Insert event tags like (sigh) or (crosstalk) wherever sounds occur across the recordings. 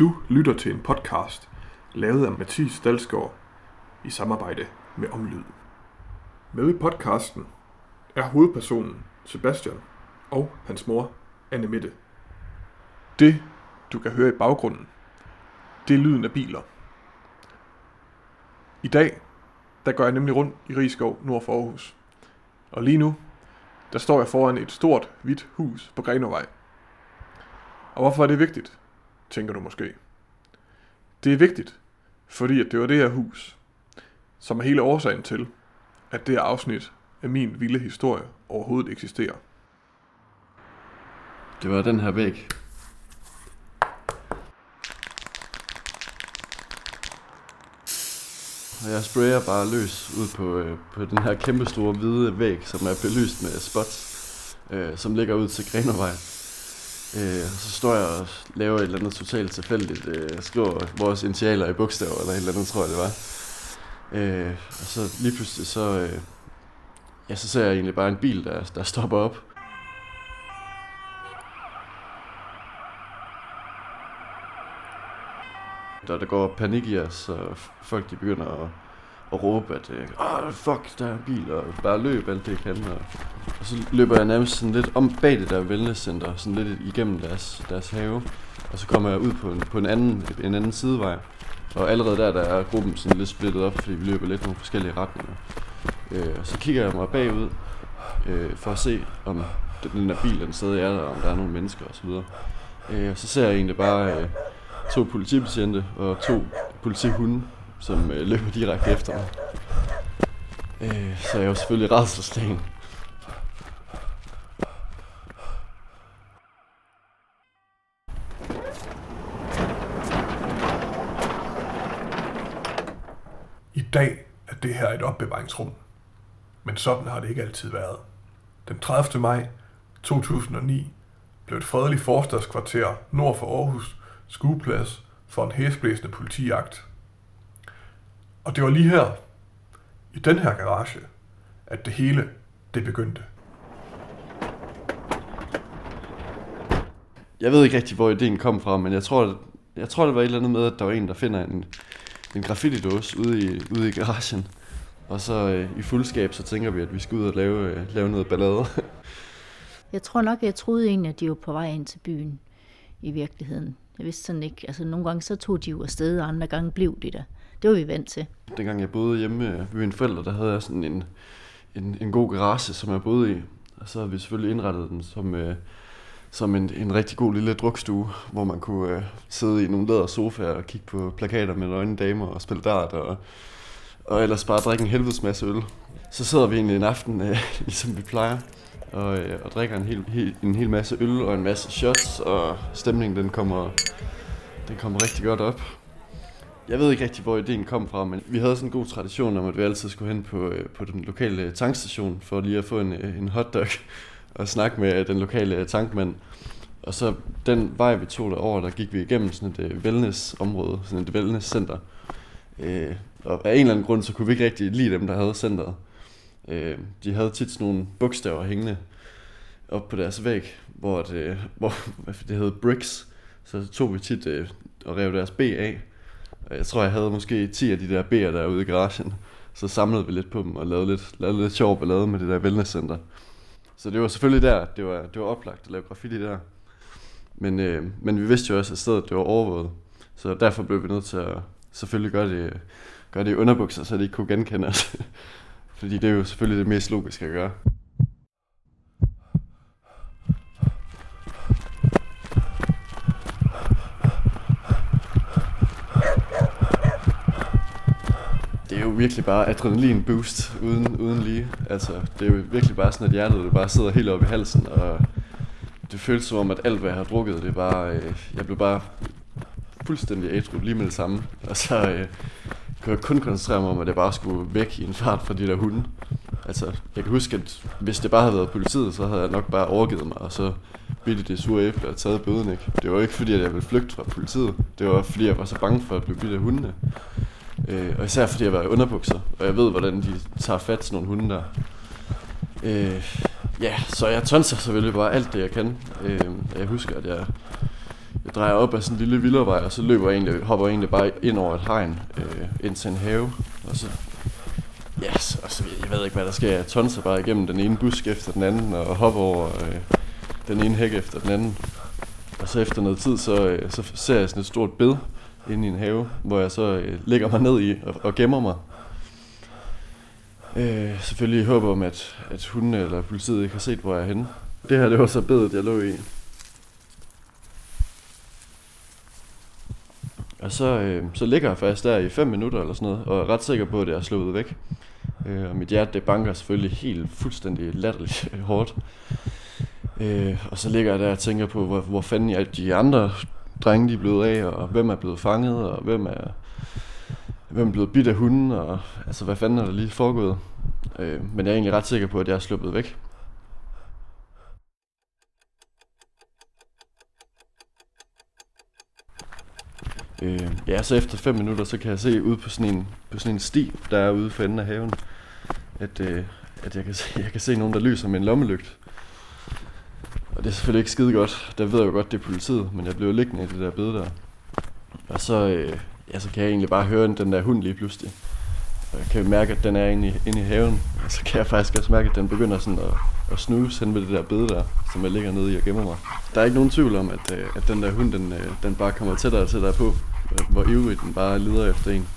Du lytter til en podcast, lavet af Mathis Dalsgaard i samarbejde med Omlyd. Med i podcasten er hovedpersonen Sebastian og hans mor Anne Mette. Det, du kan høre i baggrunden, det er lyden af biler. I dag, der går jeg nemlig rundt i Rigskov nord for Aarhus. Og lige nu, der står jeg foran et stort, hvidt hus på Grenovej. Og hvorfor er det vigtigt, tænker du måske. Det er vigtigt, fordi at det var det her hus, som er hele årsagen til, at det her afsnit af min vilde historie overhovedet eksisterer. Det var den her væg. Og jeg sprayer bare løs ud på, øh, på den her kæmpe store hvide væg, som er belyst med spots, øh, som ligger ud til Grenovej. Øh, så står jeg og laver et eller andet totalt tilfældigt, øh, skriver vores initialer i bogstaver, eller et eller andet, tror jeg det var. Øh, og så lige pludselig, så, øh, ja, så ser jeg egentlig bare en bil, der, der stopper op. Der, der går panik i os, og folk de begynder at, og råbe, at øh, fuck, der er en bil, og bare løb alt det, jeg kan. Og, og så løber jeg nærmest sådan lidt om bag det der wellnesscenter, sådan lidt igennem deres, deres have. Og så kommer jeg ud på en, på en, anden, en anden sidevej. Og allerede der, der er gruppen sådan lidt splittet op, fordi vi løber lidt nogle forskellige retninger. Øh, og så kigger jeg mig bagud, øh, for at se, om den der bil den stadig er der, om der er nogle mennesker osv. Øh, og så ser jeg egentlig bare øh, to politibetjente og to politihunde, som øh, løber direkte efter mig. Øh, så jeg er jo selvfølgelig redselslagen. I dag er det her et opbevaringsrum. Men sådan har det ikke altid været. Den 30. maj 2009 blev et fredeligt forstadskvarter nord for Aarhus skueplads for en hæsblæsende politijagt. Og det var lige her, i den her garage, at det hele det begyndte. Jeg ved ikke rigtig, hvor ideen kom fra, men jeg tror, jeg tror det var et eller andet med, at der var en, der finder en, en graffiti-dåse ude i, ude i garagen. Og så øh, i fuldskab, så tænker vi, at vi skal ud og lave, øh, lave noget ballade. (laughs) Jeg tror nok, jeg troede egentlig, at de var på vej ind til byen i virkeligheden. Jeg vidste sådan ikke. Altså nogle gange så tog de jo afsted, og andre gange blev de der. Det var vi vant til. Dengang jeg boede hjemme ved mine forældre, der havde jeg sådan en, en, en god garage, som jeg boede i. Og så havde vi selvfølgelig indrettet den som, øh, som en, en rigtig god lille drukstue, hvor man kunne øh, sidde i nogle læder sofaer og kigge på plakater med nøgne damer og spille dart og, og ellers bare drikke en helvedes masse øl. Så sidder vi egentlig en aften, øh, (laughs) ligesom vi plejer, og, øh, og drikker en hel, hel, en hel masse øl og en masse shots, og stemningen den kommer, den kommer rigtig godt op. Jeg ved ikke rigtig, hvor ideen kom fra, men vi havde sådan en god tradition om, at vi altid skulle hen på, øh, på den lokale øh, tankstation, for lige at få en, øh, en hotdog (laughs) og snakke med den lokale tankmand. Og så den vej, vi tog derover, der gik vi igennem sådan et wellness-område, sådan et wellness-center. Øh, og af en eller anden grund, så kunne vi ikke rigtig lide dem, der havde centret. Øh, de havde tit sådan nogle bogstaver hængende op på deres væg, hvor det, (laughs) hvor det hed bricks. Så tog vi tit øh, og rev deres B af. Jeg tror, jeg havde måske 10 af de der B'er derude i garagen. Så samlede vi lidt på dem og lavede lidt, lavede lidt sjov ballade med det der wellnesscenter. Så det var selvfølgelig der, det var, det var oplagt at lave graffiti der. Men, øh, men vi vidste jo også, at stedet det var overvåget. Så derfor blev vi nødt til at selvfølgelig gøre det, gøre det i underbukser, så de ikke kunne genkende os. (laughs) Fordi det er jo selvfølgelig det mest logiske at gøre. Det er jo virkelig bare adrenalin boost uden, uden lige. Altså, det er jo virkelig bare sådan, at hjertet det bare sidder helt oppe i halsen, og det føles som om, at alt, hvad jeg har drukket, det er bare... Øh, jeg blev bare fuldstændig ædru lige med det samme. Og så øh, kunne jeg kun koncentrere mig om, at jeg bare skulle væk i en fart fra de der hunde. Altså, jeg kan huske, at hvis det bare havde været politiet, så havde jeg nok bare overgivet mig, og så bidt det sure æble og taget bøden, ikke? Det var ikke fordi, at jeg ville flygte fra politiet. Det var fordi, jeg var så bange for at blive bidt af hundene. Øh, og især fordi jeg var i underbukser, og jeg ved, hvordan de tager fat sådan nogle hunde der. Øh, ja, så jeg tonser selvfølgelig bare alt det, jeg kan. Øh, jeg husker, at jeg, jeg drejer op ad sådan en lille vildervej, og så løber jeg egentlig, hopper jeg egentlig bare ind over et hegn, øh, ind til en have, og så, yes, og så, jeg ved ikke, hvad der sker, jeg tonser bare igennem den ene busk efter den anden, og hopper over øh, den ene hæk efter den anden. Og så efter noget tid, så, øh, så ser jeg sådan et stort bed inde i en have, hvor jeg så øh, lægger mig ned i og, og gemmer mig. Øh, selvfølgelig i håb om, at, at hun eller politiet ikke har set, hvor jeg er henne. Det her, det var så bedet, jeg lå i. Og så, øh, så ligger jeg faktisk der i 5 minutter eller sådan noget, og er ret sikker på, at det er slået væk. Øh, og mit hjerte, det banker selvfølgelig helt fuldstændig latterligt (laughs) hårdt. Øh, og så ligger jeg der og tænker på, hvor, hvor fanden er de andre drenge de er blevet af, og hvem er blevet fanget, og hvem er, hvem er blevet bidt af hunden, og altså hvad fanden er der lige foregået. Øh, men jeg er egentlig ret sikker på, at jeg er sluppet væk. Øh, ja, så efter 5 minutter, så kan jeg se ud på sådan en, på sådan en sti, der er ude for enden af haven, at, øh, at jeg, kan se, jeg kan se nogen, der lyser med en lommelygt. Og det er selvfølgelig ikke skide godt. Der ved jeg jo godt, det er politiet, men jeg blev liggende i det der bed der. Og så, øh, ja, så kan jeg egentlig bare høre den der hund lige pludselig. Og jeg kan mærke, at den er inde i, inde i haven. Og så kan jeg faktisk også mærke, at den begynder sådan at, at snuse hen ved det der bed der, som jeg ligger nede i og gemmer mig. Der er ikke nogen tvivl om, at, øh, at den der hund, den, øh, den bare kommer tættere og tættere på, øh, hvor ivrigt den bare lider efter en.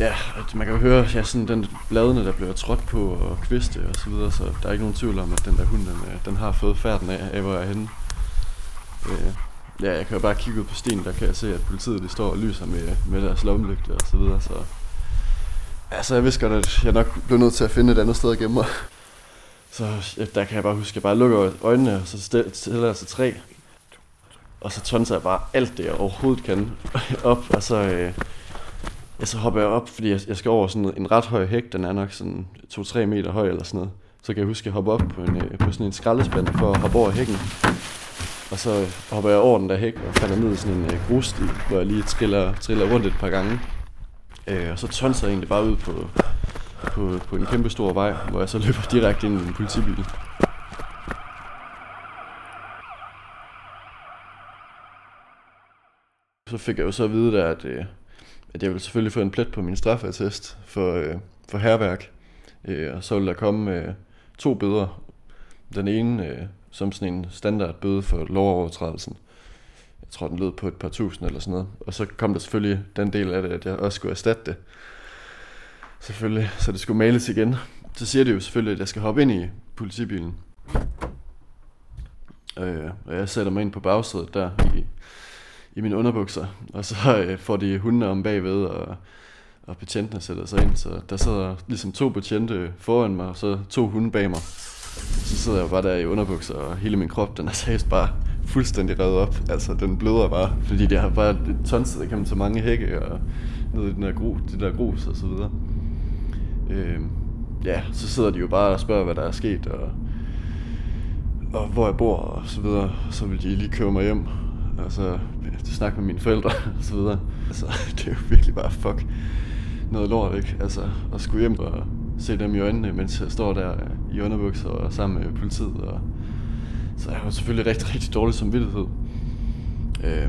Ja, man kan jo høre ja, sådan den bladene, der bliver trådt på og kviste og så videre, så der er ikke nogen tvivl om, at den der hund, den, øh, den har fået færden af, af hvor jeg er henne. Øh, ja, jeg kan jo bare kigge ud på stenen, der kan jeg se, at politiet de står og lyser med, med deres lommelygte og så videre, så... Altså, jeg vidste godt, at jeg nok blev nødt til at finde et andet sted at gemme mig. Så ja, der kan jeg bare huske, at jeg bare lukker øjnene, og så stiller jeg sig tre. Og så tonser jeg bare alt det, jeg overhovedet kan op, og så... Øh, Ja, så hopper jeg op, fordi jeg, jeg skal over sådan en ret høj hæk. Den er nok sådan 2-3 meter høj eller sådan noget. Så kan jeg huske, at jeg hopper op på, en, øh, på sådan en skraldespand for at hoppe over hækken. Og så hopper jeg over den der hæk og falder ned i sådan en øh, grussti, hvor jeg lige triller, triller rundt et par gange. Øh, og så tonser jeg egentlig bare ud på, på, på en kæmpe stor vej, hvor jeg så løber direkte ind i en politibil. Så fik jeg jo så at vide der, at, øh, at jeg vil selvfølgelig få en plet på min straffeattest for, øh, for herværk. Øh, og så vil der komme øh, to bøder. Den ene øh, som sådan en standardbøde for lovovertrædelsen. Jeg tror, den lød på et par tusind eller sådan noget. Og så kom der selvfølgelig den del af det, at jeg også skulle erstatte det. Selvfølgelig, så det skulle males igen. Så siger det jo selvfølgelig, at jeg skal hoppe ind i politibilen. Øh, og jeg sætter mig ind på bagsædet der i, i mine underbukser, og så øh, får de hundene om bagved, og, og betjentene sætter sig ind. Så der sidder ligesom to betjente foran mig, og så to hunde bag mig. Så sidder jeg bare der i underbukser, og hele min krop, den er seriøst bare fuldstændig revet op. Altså, den bløder bare, fordi det har bare tonset igennem så mange hække, og ned i den der grus, det der grus og så videre. Øh, ja, så sidder de jo bare og spørger, hvad der er sket, og, og hvor jeg bor, og så videre. Så vil de lige køre mig hjem, og så snakke med mine forældre, (laughs) og så videre. Altså, (laughs) det er jo virkelig bare fuck noget lort, ikke? Altså, at skulle hjem og se dem i øjnene, mens jeg står der øh, i underbukser og sammen med politiet. Og, så jeg har selvfølgelig rigtig, rigtig dårlig samvittighed. Øh,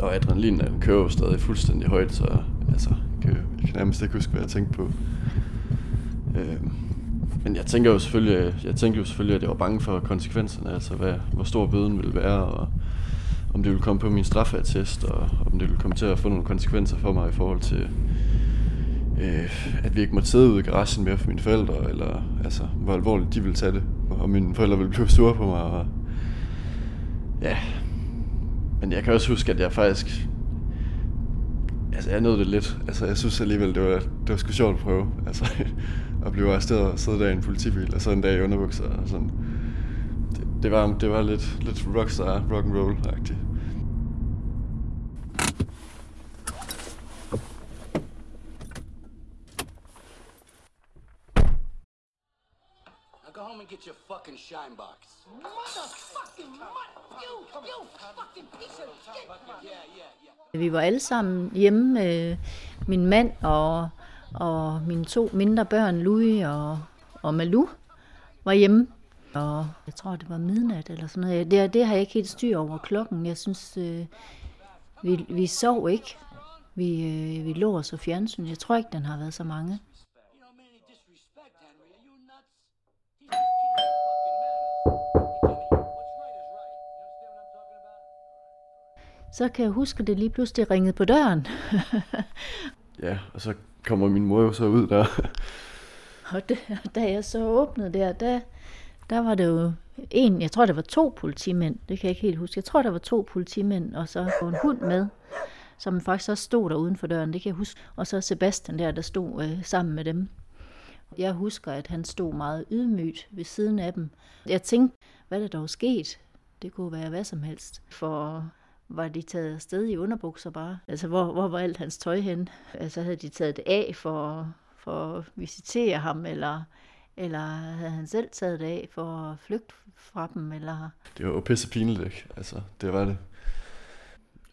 og adrenalin den kører jo stadig fuldstændig højt, så altså, jeg kan, jeg kan nærmest ikke huske, hvad jeg tænkte på. Øh, men jeg tænker jo selvfølgelig, jeg tænker jo selvfølgelig, at jeg var bange for konsekvenserne, altså hvad, hvor stor bøden ville være, og om det ville komme på min straffatest, og om det ville komme til at få nogle konsekvenser for mig i forhold til, øh, at vi ikke måtte sidde ude i garagen mere for mine forældre, eller altså, hvor alvorligt de ville tage det, og mine forældre ville blive sure på mig, og ja, men jeg kan også huske, at jeg faktisk, altså jeg nåede det lidt, altså jeg synes alligevel, det var, det var sgu sjovt at prøve, altså at blive arresteret og sidde der i en politibil, og så en dag i underbukser, og sådan, det, det var, det var lidt, lidt rockstar, rock and roll agtigt home and get your fucking shine box. Motherfucking You, you fucking piece of shit. Yeah, yeah, yeah. Vi var alle sammen hjemme med min mand og, og mine to mindre børn, Louis og, og Malou, var hjemme. Og jeg tror, det var midnat eller sådan noget. Det, det har jeg ikke helt styr over klokken. Jeg synes, øh, vi, vi sov ikke. Vi, øh, vi lå og så fjernsyn. Jeg tror ikke, den har været så mange. Så kan jeg huske, at det lige pludselig ringede på døren. (laughs) ja, og så kommer min mor jo så ud der. (laughs) og det, da jeg så åbnede der, der, der var det jo en, jeg tror det var to politimænd, det kan jeg ikke helt huske. Jeg tror der var to politimænd, og så en hund med, som faktisk også stod der uden for døren, det kan jeg huske. Og så Sebastian der, der stod øh, sammen med dem. Jeg husker, at han stod meget ydmygt ved siden af dem. Jeg tænkte, hvad der dog sket? Det kunne være hvad som helst. For var de taget afsted i underbukser bare? Altså, hvor, hvor var alt hans tøj hen? Altså, havde de taget det af for, for at visitere ham, eller, eller havde han selv taget det af for at flygte fra dem? Eller? Det var jo pisse pinligt, ikke? Altså, det var det.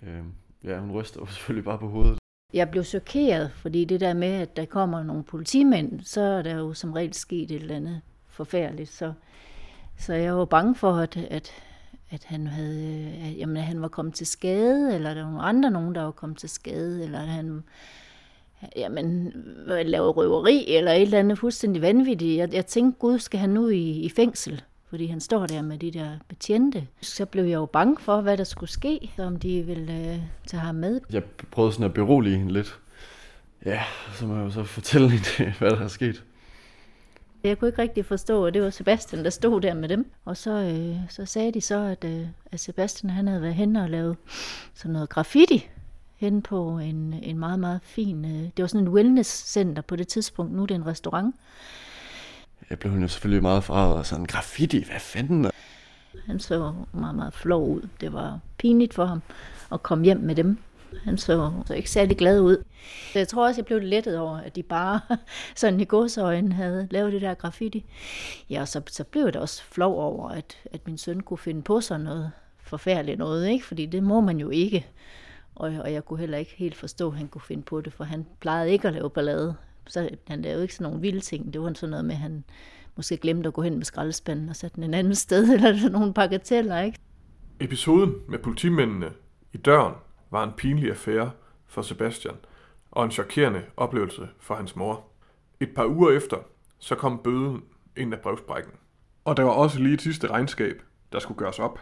Øhm, ja, hun ryster selvfølgelig bare på hovedet. Jeg blev chokeret, fordi det der med, at der kommer nogle politimænd, så er der jo som regel sket et eller andet forfærdeligt. Så, så jeg var bange for, at, at, at han havde, at han var kommet til skade, eller der var nogle andre nogen, der var kommet til skade, eller at han jamen, lavede røveri, eller et eller andet fuldstændig vanvittigt. Jeg, jeg tænkte, gud, skal han nu i, i fængsel? fordi han står der med de der betjente. Så blev jeg jo bange for, hvad der skulle ske, om de ville øh, tage ham med. Jeg prøvede sådan at berolige hende lidt. Ja, så må jeg jo så fortælle hende, (laughs) hvad der er sket. Jeg kunne ikke rigtig forstå, at det var Sebastian, der stod der med dem. Og så, øh, så sagde de så, at, øh, at Sebastian han havde været hen og lavet sådan noget graffiti hen på en, en meget, meget fin... Øh, det var sådan en wellness-center på det tidspunkt. Nu er det en restaurant. Jeg blev jo selvfølgelig meget forarvet og sådan, graffiti, hvad fanden? Han så meget, meget flov ud. Det var pinligt for ham at komme hjem med dem. Han så, så ikke særlig glad ud. Så jeg tror også, jeg blev lettet over, at de bare (laughs) sådan i godsøjne havde lavet det der graffiti. Ja, og så, så blev jeg da også flov over, at, at min søn kunne finde på sådan noget forfærdeligt noget, ikke? fordi det må man jo ikke. Og, og jeg kunne heller ikke helt forstå, at han kunne finde på det, for han plejede ikke at lave ballade. Så han lavede ikke sådan nogle vilde ting. Det var sådan noget med, at han måske glemte at gå hen med skraldespanden og sætte den en anden sted, (laughs) eller sådan nogle bagateller, ikke? Episoden med politimændene i døren var en pinlig affære for Sebastian, og en chokerende oplevelse for hans mor. Et par uger efter, så kom bøden ind af brevsprækken. Og der var også lige et sidste regnskab, der skulle gøres op.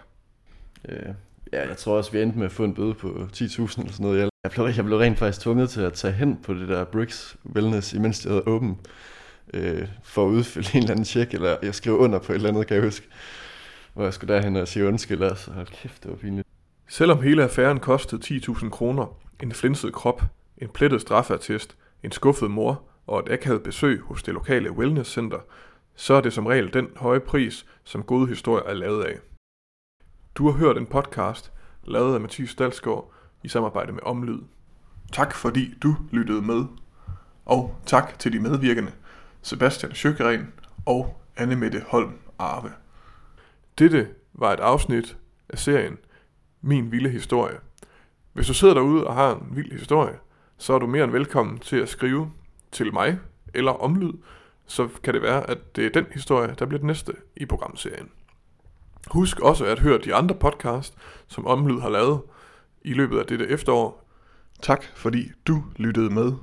Øh, ja, jeg tror også, vi endte med at få en bøde på 10.000 eller sådan noget. Jeg blev, jeg blev rent faktisk tvunget til at tage hen på det der Bricks Wellness, imens jeg havde åben, øh, for at udfylde en eller anden tjek, eller jeg skrev under på et eller andet, kan jeg huske. Hvor jeg skulle derhen og sige undskyld, altså hold kæft, det var pinligt. Selvom hele affæren kostede 10.000 kroner, en flinset krop, en plettet straffertest, en skuffet mor og et akavet besøg hos det lokale wellnesscenter, så er det som regel den høje pris, som gode historier er lavet af. Du har hørt en podcast, lavet af Mathias Dalsgaard, i samarbejde med Omlyd. Tak fordi du lyttede med. Og tak til de medvirkende, Sebastian Sjøgren og Anne Mette Holm Arve. Dette var et afsnit af serien min Vilde Historie. Hvis du sidder derude og har en vild historie, så er du mere end velkommen til at skrive til mig eller omlyd, så kan det være, at det er den historie, der bliver den næste i programserien. Husk også at høre de andre podcast, som Omlyd har lavet, i løbet af dette efterår. Tak fordi du lyttede med.